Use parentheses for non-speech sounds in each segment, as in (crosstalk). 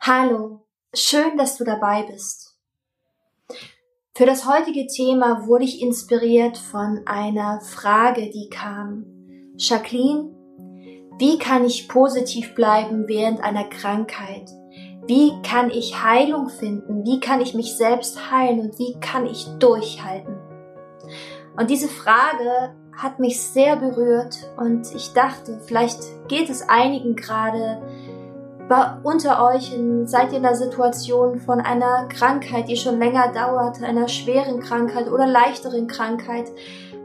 Hallo, schön, dass du dabei bist. Für das heutige Thema wurde ich inspiriert von einer Frage, die kam. Jacqueline, wie kann ich positiv bleiben während einer Krankheit? Wie kann ich Heilung finden? Wie kann ich mich selbst heilen und wie kann ich durchhalten? Und diese Frage hat mich sehr berührt und ich dachte, vielleicht geht es einigen gerade unter euch seid ihr in der Situation von einer Krankheit, die schon länger dauert, einer schweren Krankheit oder leichteren Krankheit,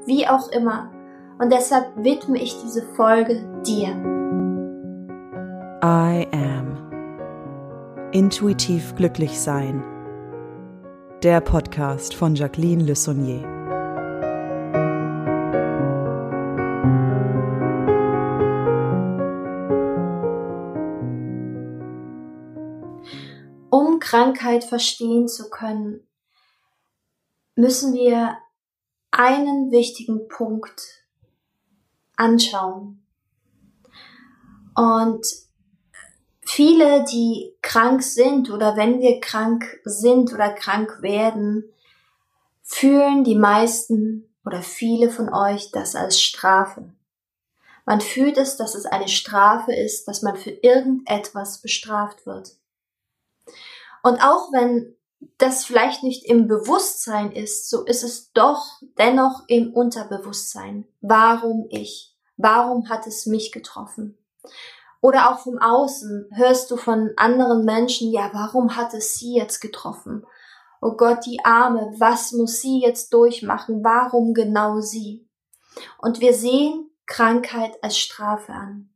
wie auch immer. Und deshalb widme ich diese Folge dir. I am. Intuitiv glücklich sein. Der Podcast von Jacqueline Le Saunier. Krankheit verstehen zu können, müssen wir einen wichtigen Punkt anschauen. Und viele, die krank sind oder wenn wir krank sind oder krank werden, fühlen die meisten oder viele von euch das als Strafe. Man fühlt es, dass es eine Strafe ist, dass man für irgendetwas bestraft wird. Und auch wenn das vielleicht nicht im Bewusstsein ist, so ist es doch dennoch im Unterbewusstsein. Warum ich? Warum hat es mich getroffen? Oder auch vom Außen hörst du von anderen Menschen, ja, warum hat es sie jetzt getroffen? Oh Gott, die Arme, was muss sie jetzt durchmachen? Warum genau sie? Und wir sehen Krankheit als Strafe an.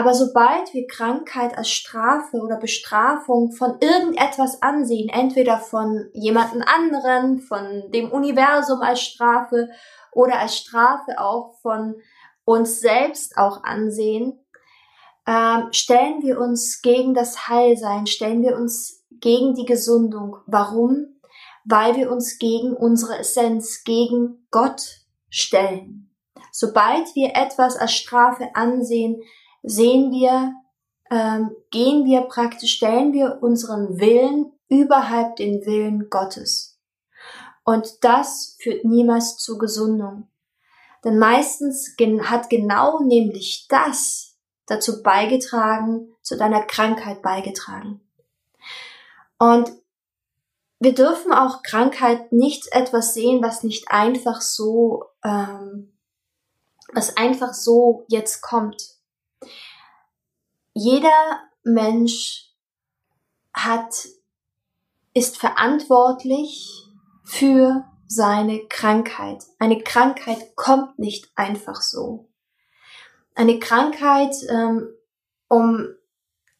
Aber sobald wir Krankheit als Strafe oder Bestrafung von irgendetwas ansehen, entweder von jemanden anderen, von dem Universum als Strafe oder als Strafe auch von uns selbst auch ansehen, ähm, stellen wir uns gegen das Heilsein, stellen wir uns gegen die Gesundung. Warum? Weil wir uns gegen unsere Essenz, gegen Gott stellen. Sobald wir etwas als Strafe ansehen, sehen wir, ähm, gehen wir praktisch, stellen wir unseren Willen überhalb den Willen Gottes. Und das führt niemals zur Gesundung. Denn meistens hat genau nämlich das dazu beigetragen, zu deiner Krankheit beigetragen. Und wir dürfen auch Krankheit nicht etwas sehen, was nicht einfach so, ähm, was einfach so jetzt kommt. Jeder Mensch hat, ist verantwortlich für seine Krankheit. Eine Krankheit kommt nicht einfach so. Eine Krankheit, ähm, um,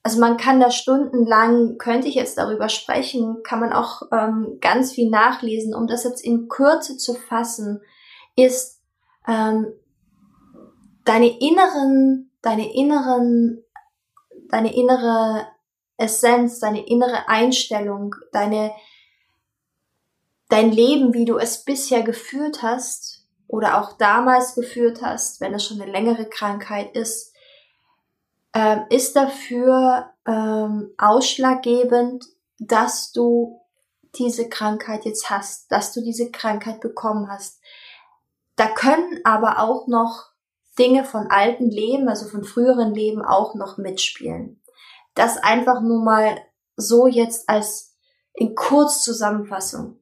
also man kann da stundenlang, könnte ich jetzt darüber sprechen, kann man auch ähm, ganz viel nachlesen. Um das jetzt in Kürze zu fassen, ist ähm, deine inneren, deine inneren deine innere Essenz, deine innere Einstellung, deine, dein Leben, wie du es bisher geführt hast oder auch damals geführt hast, wenn es schon eine längere Krankheit ist, ähm, ist dafür ähm, ausschlaggebend, dass du diese Krankheit jetzt hast, dass du diese Krankheit bekommen hast. Da können aber auch noch Dinge von alten Leben, also von früheren Leben auch noch mitspielen. Das einfach nur mal so jetzt als in Kurzzusammenfassung.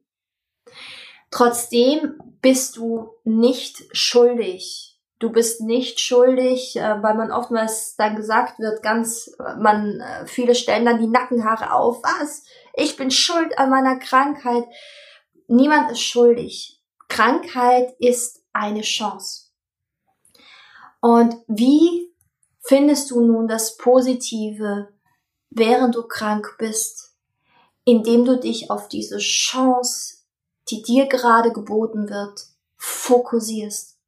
Trotzdem bist du nicht schuldig. Du bist nicht schuldig, äh, weil man oftmals dann gesagt wird, ganz, man, äh, viele stellen dann die Nackenhaare auf. Was? Ich bin schuld an meiner Krankheit. Niemand ist schuldig. Krankheit ist eine Chance. Und wie findest du nun das Positive, während du krank bist, indem du dich auf diese Chance, die dir gerade geboten wird, fokussierst,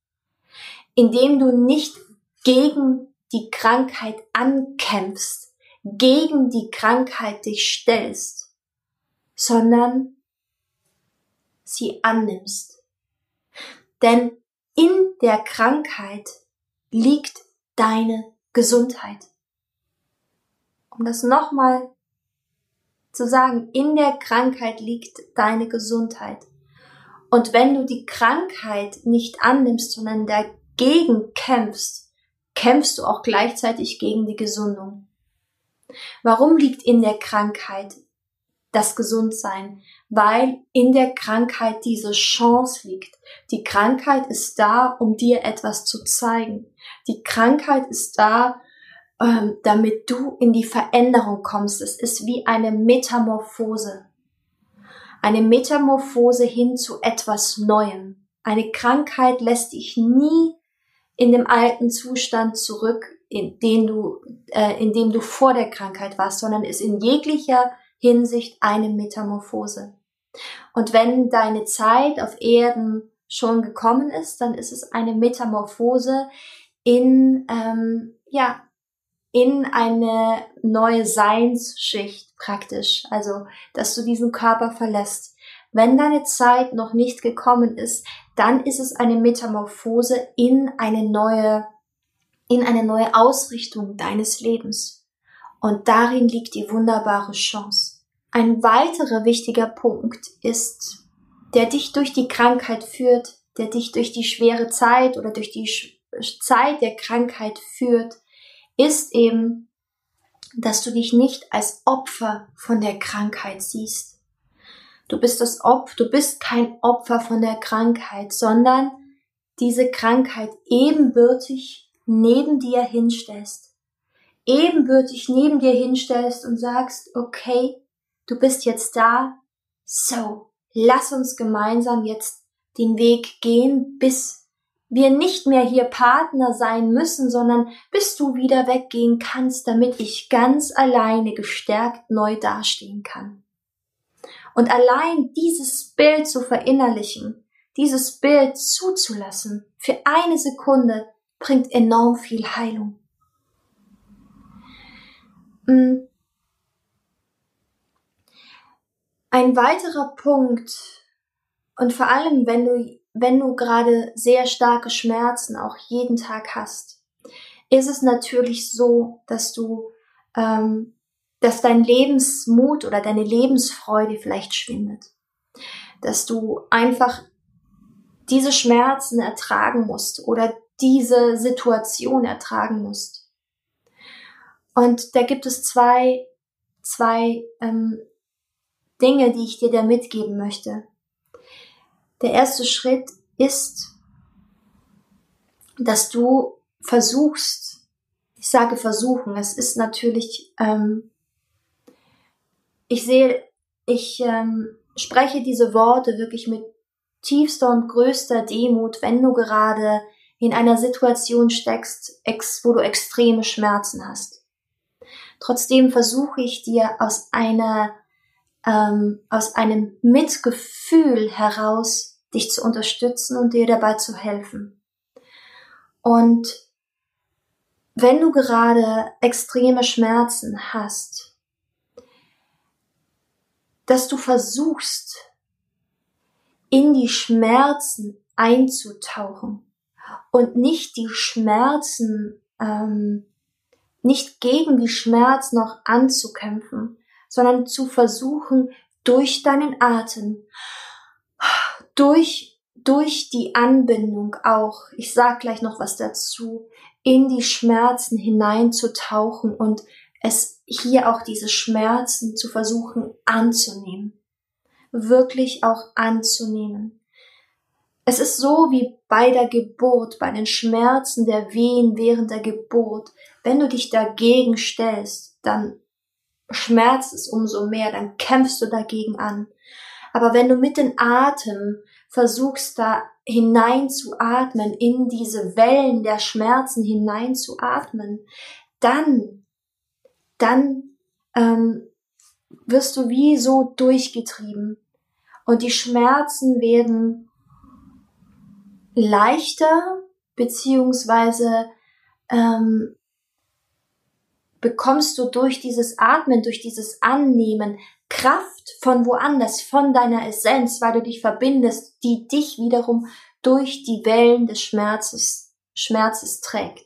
indem du nicht gegen die Krankheit ankämpfst, gegen die Krankheit dich stellst, sondern sie annimmst. Denn in der Krankheit liegt deine Gesundheit. Um das nochmal Zu sagen, in der Krankheit liegt deine Gesundheit. Und wenn du die Krankheit nicht annimmst, sondern dagegen kämpfst, kämpfst du auch gleichzeitig gegen die Gesundung. Warum liegt in der Krankheit das Gesundsein? Weil in der Krankheit diese Chance liegt. Die Krankheit ist da, um dir etwas zu zeigen. Die Krankheit ist da, ähm, damit du in die Veränderung kommst. Es ist wie eine Metamorphose. Eine Metamorphose hin zu etwas Neuem. Eine Krankheit lässt dich nie in dem alten Zustand zurück, in dem du, äh, in dem du vor der Krankheit warst, sondern ist in jeglicher Hinsicht eine Metamorphose. Und wenn deine Zeit auf Erden schon gekommen ist, dann ist es eine Metamorphose in ähm, ja in eine neue Seinsschicht praktisch. Also, dass du diesen Körper verlässt. Wenn deine Zeit noch nicht gekommen ist, dann ist es eine Metamorphose in eine neue, in eine neue Ausrichtung deines Lebens. Und darin liegt die wunderbare Chance. Ein weiterer wichtiger Punkt ist, der dich durch die Krankheit führt, der dich durch die schwere Zeit oder durch die Zeit der Krankheit führt, ist eben, dass du dich nicht als Opfer von der Krankheit siehst. Du bist das Opfer, du bist kein Opfer von der Krankheit, sondern diese Krankheit ebenbürtig neben dir hinstellst. Ebenbürtig neben dir hinstellst und sagst, okay, du bist jetzt da, so, lass uns gemeinsam jetzt den Weg gehen, bis wir nicht mehr hier Partner sein müssen, sondern bis du wieder weggehen kannst, damit ich ganz alleine gestärkt neu dastehen kann. Und allein dieses Bild zu verinnerlichen, dieses Bild zuzulassen, für eine Sekunde bringt enorm viel Heilung. Mm. Ein weiterer Punkt, und vor allem wenn du wenn du gerade sehr starke Schmerzen auch jeden Tag hast, ist es natürlich so, dass du, ähm, dass dein Lebensmut oder deine Lebensfreude vielleicht schwindet. Dass du einfach diese Schmerzen ertragen musst oder diese Situation ertragen musst. Und da gibt es zwei, zwei ähm, Dinge, die ich dir da mitgeben möchte. Der erste Schritt ist, dass du versuchst, ich sage versuchen, es ist natürlich, ähm, ich sehe, ich ähm, spreche diese Worte wirklich mit tiefster und größter Demut, wenn du gerade in einer Situation steckst, wo du extreme Schmerzen hast. Trotzdem versuche ich dir aus einer ähm, aus einem Mitgefühl heraus dich zu unterstützen und dir dabei zu helfen. Und wenn du gerade extreme Schmerzen hast, dass du versuchst, in die Schmerzen einzutauchen und nicht die Schmerzen, ähm, nicht gegen die Schmerzen noch anzukämpfen, sondern zu versuchen, durch deinen Atem durch, durch die Anbindung auch, ich sag gleich noch was dazu, in die Schmerzen hineinzutauchen und es hier auch diese Schmerzen zu versuchen anzunehmen. Wirklich auch anzunehmen. Es ist so wie bei der Geburt, bei den Schmerzen der Wehen während der Geburt. Wenn du dich dagegen stellst, dann schmerzt es umso mehr, dann kämpfst du dagegen an. Aber wenn du mit dem Atem versuchst da hineinzuatmen, in diese Wellen der Schmerzen hineinzuatmen, dann, dann ähm, wirst du wie so durchgetrieben. Und die Schmerzen werden leichter, beziehungsweise ähm, bekommst du durch dieses Atmen, durch dieses Annehmen Kraft von woanders, von deiner Essenz, weil du dich verbindest, die dich wiederum durch die Wellen des Schmerzes, Schmerzes trägt.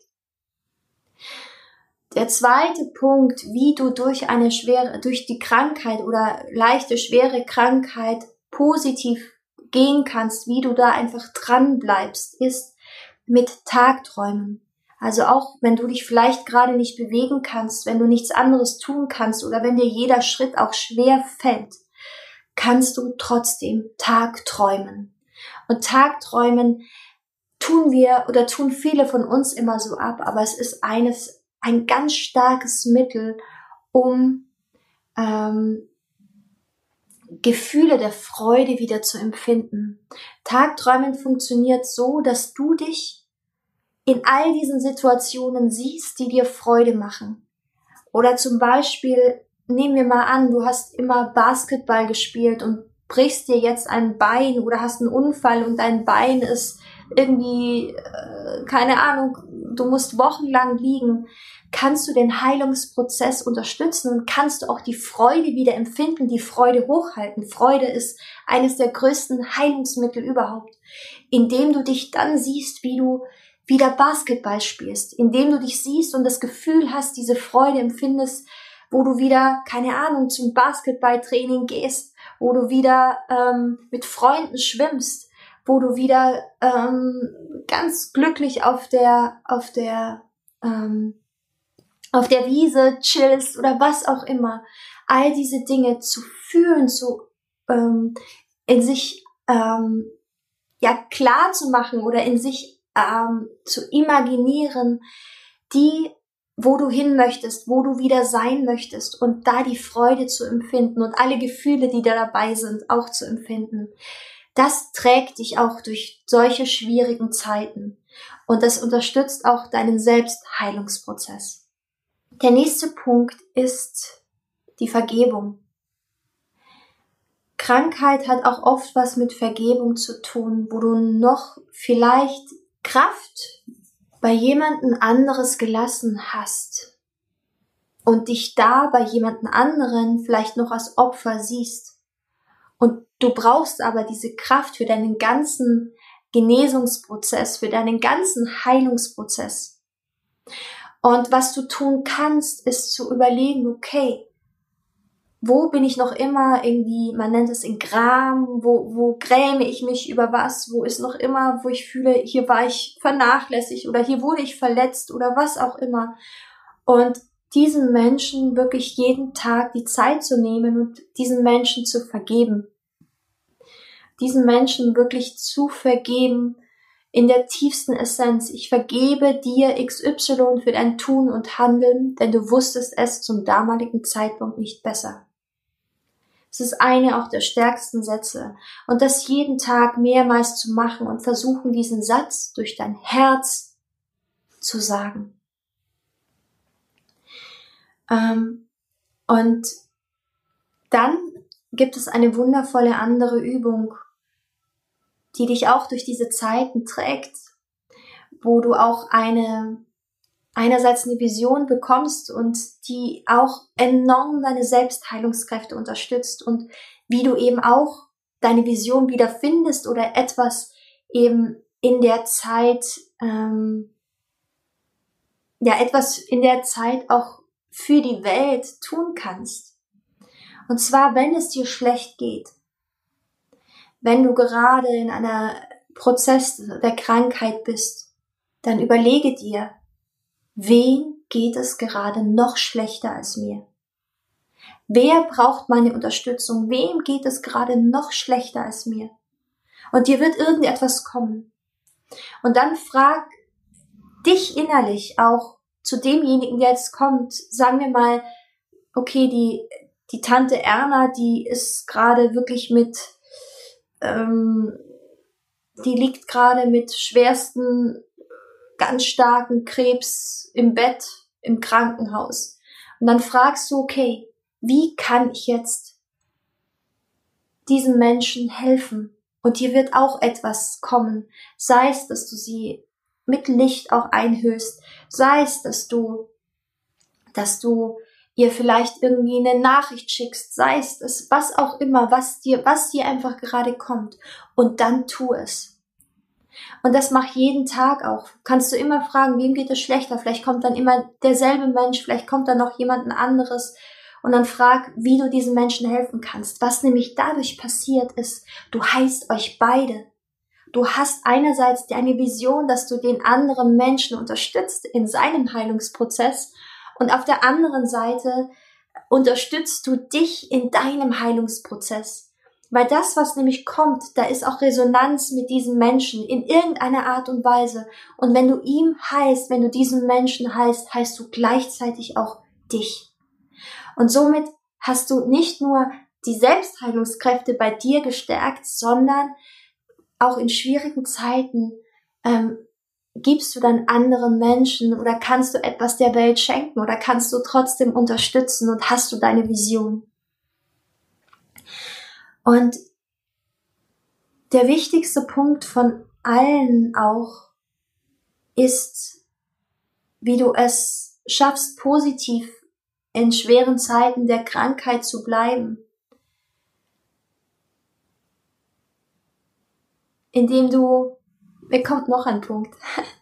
Der zweite Punkt, wie du durch eine schwere, durch die Krankheit oder leichte, schwere Krankheit positiv gehen kannst, wie du da einfach dran bleibst, ist mit Tagträumen. Also auch wenn du dich vielleicht gerade nicht bewegen kannst, wenn du nichts anderes tun kannst oder wenn dir jeder Schritt auch schwer fällt, kannst du trotzdem Tagträumen. Und Tagträumen tun wir oder tun viele von uns immer so ab, aber es ist eines, ein ganz starkes Mittel, um ähm, Gefühle der Freude wieder zu empfinden. Tagträumen funktioniert so, dass du dich in all diesen Situationen siehst, die dir Freude machen. Oder zum Beispiel, nehmen wir mal an, du hast immer Basketball gespielt und brichst dir jetzt ein Bein oder hast einen Unfall und dein Bein ist irgendwie, äh, keine Ahnung, du musst wochenlang liegen, kannst du den Heilungsprozess unterstützen und kannst du auch die Freude wieder empfinden, die Freude hochhalten. Freude ist eines der größten Heilungsmittel überhaupt, indem du dich dann siehst, wie du wieder Basketball spielst, indem du dich siehst und das Gefühl hast, diese Freude empfindest, wo du wieder, keine Ahnung, zum Basketballtraining gehst, wo du wieder ähm, mit Freunden schwimmst, wo du wieder ähm, ganz glücklich auf der, auf der, ähm, auf der Wiese chillst oder was auch immer. All diese Dinge zu fühlen, zu ähm, in sich ähm, ja klar zu machen oder in sich ähm, zu imaginieren, die wo du hin möchtest, wo du wieder sein möchtest und da die Freude zu empfinden und alle Gefühle, die da dabei sind, auch zu empfinden das trägt dich auch durch solche schwierigen Zeiten und das unterstützt auch deinen Selbstheilungsprozess. Der nächste Punkt ist die Vergebung. Krankheit hat auch oft was mit Vergebung zu tun, wo du noch vielleicht Kraft bei jemanden anderes gelassen hast und dich da bei jemanden anderen vielleicht noch als Opfer siehst. Und du brauchst aber diese Kraft für deinen ganzen Genesungsprozess, für deinen ganzen Heilungsprozess. Und was du tun kannst, ist zu überlegen, okay, wo bin ich noch immer irgendwie, man nennt es in Gram, wo, wo gräme ich mich über was, wo ist noch immer, wo ich fühle, hier war ich vernachlässigt oder hier wurde ich verletzt oder was auch immer. Und diesen Menschen wirklich jeden Tag die Zeit zu nehmen und diesen Menschen zu vergeben diesen Menschen wirklich zu vergeben in der tiefsten Essenz. Ich vergebe dir XY für dein Tun und Handeln, denn du wusstest es zum damaligen Zeitpunkt nicht besser. Es ist eine auch der stärksten Sätze. Und das jeden Tag mehrmals zu machen und versuchen, diesen Satz durch dein Herz zu sagen. Ähm, und dann gibt es eine wundervolle andere Übung, die dich auch durch diese Zeiten trägt, wo du auch eine einerseits eine Vision bekommst und die auch enorm deine Selbstheilungskräfte unterstützt und wie du eben auch deine Vision wieder findest oder etwas eben in der Zeit, ähm, ja, etwas in der Zeit auch für die Welt tun kannst. Und zwar, wenn es dir schlecht geht, wenn du gerade in einer Prozess der Krankheit bist, dann überlege dir, wem geht es gerade noch schlechter als mir? Wer braucht meine Unterstützung? Wem geht es gerade noch schlechter als mir? Und dir wird irgendetwas kommen. Und dann frag dich innerlich auch zu demjenigen, der jetzt kommt, sagen wir mal, okay, die, die Tante Erna, die ist gerade wirklich mit ähm, die liegt gerade mit schwersten, ganz starken Krebs im Bett im Krankenhaus. Und dann fragst du, okay, wie kann ich jetzt diesen Menschen helfen? Und hier wird auch etwas kommen. Sei es, dass du sie mit Licht auch einhöhst, sei es, dass du, dass du ihr vielleicht irgendwie eine Nachricht schickst, sei es das, was auch immer, was dir, was dir einfach gerade kommt. Und dann tu es. Und das mach jeden Tag auch. Kannst du immer fragen, wem geht es schlechter? Vielleicht kommt dann immer derselbe Mensch, vielleicht kommt dann noch jemand anderes. Und dann frag, wie du diesen Menschen helfen kannst. Was nämlich dadurch passiert ist, du heißt euch beide. Du hast einerseits deine Vision, dass du den anderen Menschen unterstützt in seinem Heilungsprozess und auf der anderen Seite unterstützt du dich in deinem Heilungsprozess. Weil das, was nämlich kommt, da ist auch Resonanz mit diesem Menschen in irgendeiner Art und Weise. Und wenn du ihm heißt, wenn du diesem Menschen heißt, heißt du gleichzeitig auch dich. Und somit hast du nicht nur die Selbstheilungskräfte bei dir gestärkt, sondern auch in schwierigen Zeiten ähm, gibst du dann anderen Menschen oder kannst du etwas der Welt schenken oder kannst du trotzdem unterstützen und hast du deine Vision. Und der wichtigste Punkt von allen auch ist, wie du es schaffst, positiv in schweren Zeiten der Krankheit zu bleiben. Indem du, mir kommt noch ein Punkt,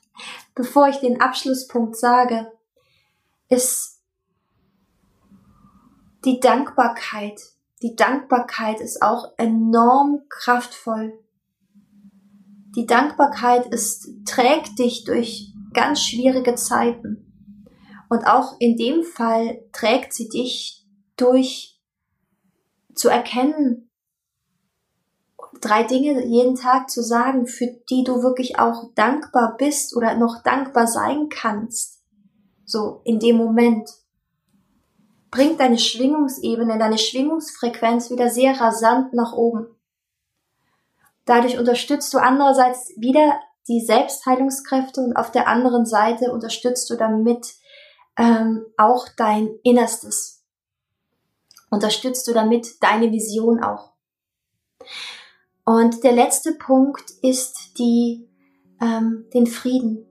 (laughs) bevor ich den Abschlusspunkt sage, ist die Dankbarkeit die Dankbarkeit ist auch enorm kraftvoll. Die Dankbarkeit ist, trägt dich durch ganz schwierige Zeiten. Und auch in dem Fall trägt sie dich durch zu erkennen, drei Dinge jeden Tag zu sagen, für die du wirklich auch dankbar bist oder noch dankbar sein kannst. So in dem Moment bringt deine Schwingungsebene, deine Schwingungsfrequenz wieder sehr rasant nach oben. Dadurch unterstützt du andererseits wieder die Selbstheilungskräfte und auf der anderen Seite unterstützt du damit ähm, auch dein Innerstes. Unterstützt du damit deine Vision auch. Und der letzte Punkt ist die, ähm, den Frieden.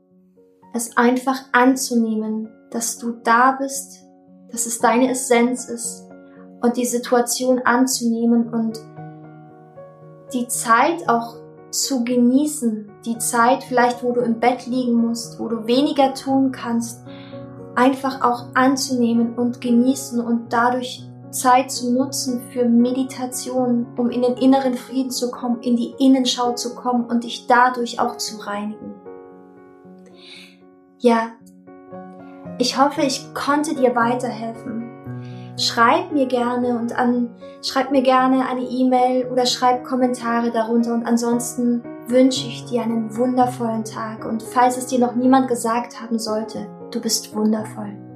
Es einfach anzunehmen, dass du da bist, dass es deine Essenz ist und die Situation anzunehmen und die Zeit auch zu genießen, die Zeit vielleicht, wo du im Bett liegen musst, wo du weniger tun kannst, einfach auch anzunehmen und genießen und dadurch Zeit zu nutzen für Meditation, um in den inneren Frieden zu kommen, in die Innenschau zu kommen und dich dadurch auch zu reinigen. Ja, ich hoffe, ich konnte dir weiterhelfen. Schreib mir gerne und an, schreib mir gerne eine E-Mail oder schreib Kommentare darunter und ansonsten wünsche ich dir einen wundervollen Tag und falls es dir noch niemand gesagt haben sollte, du bist wundervoll.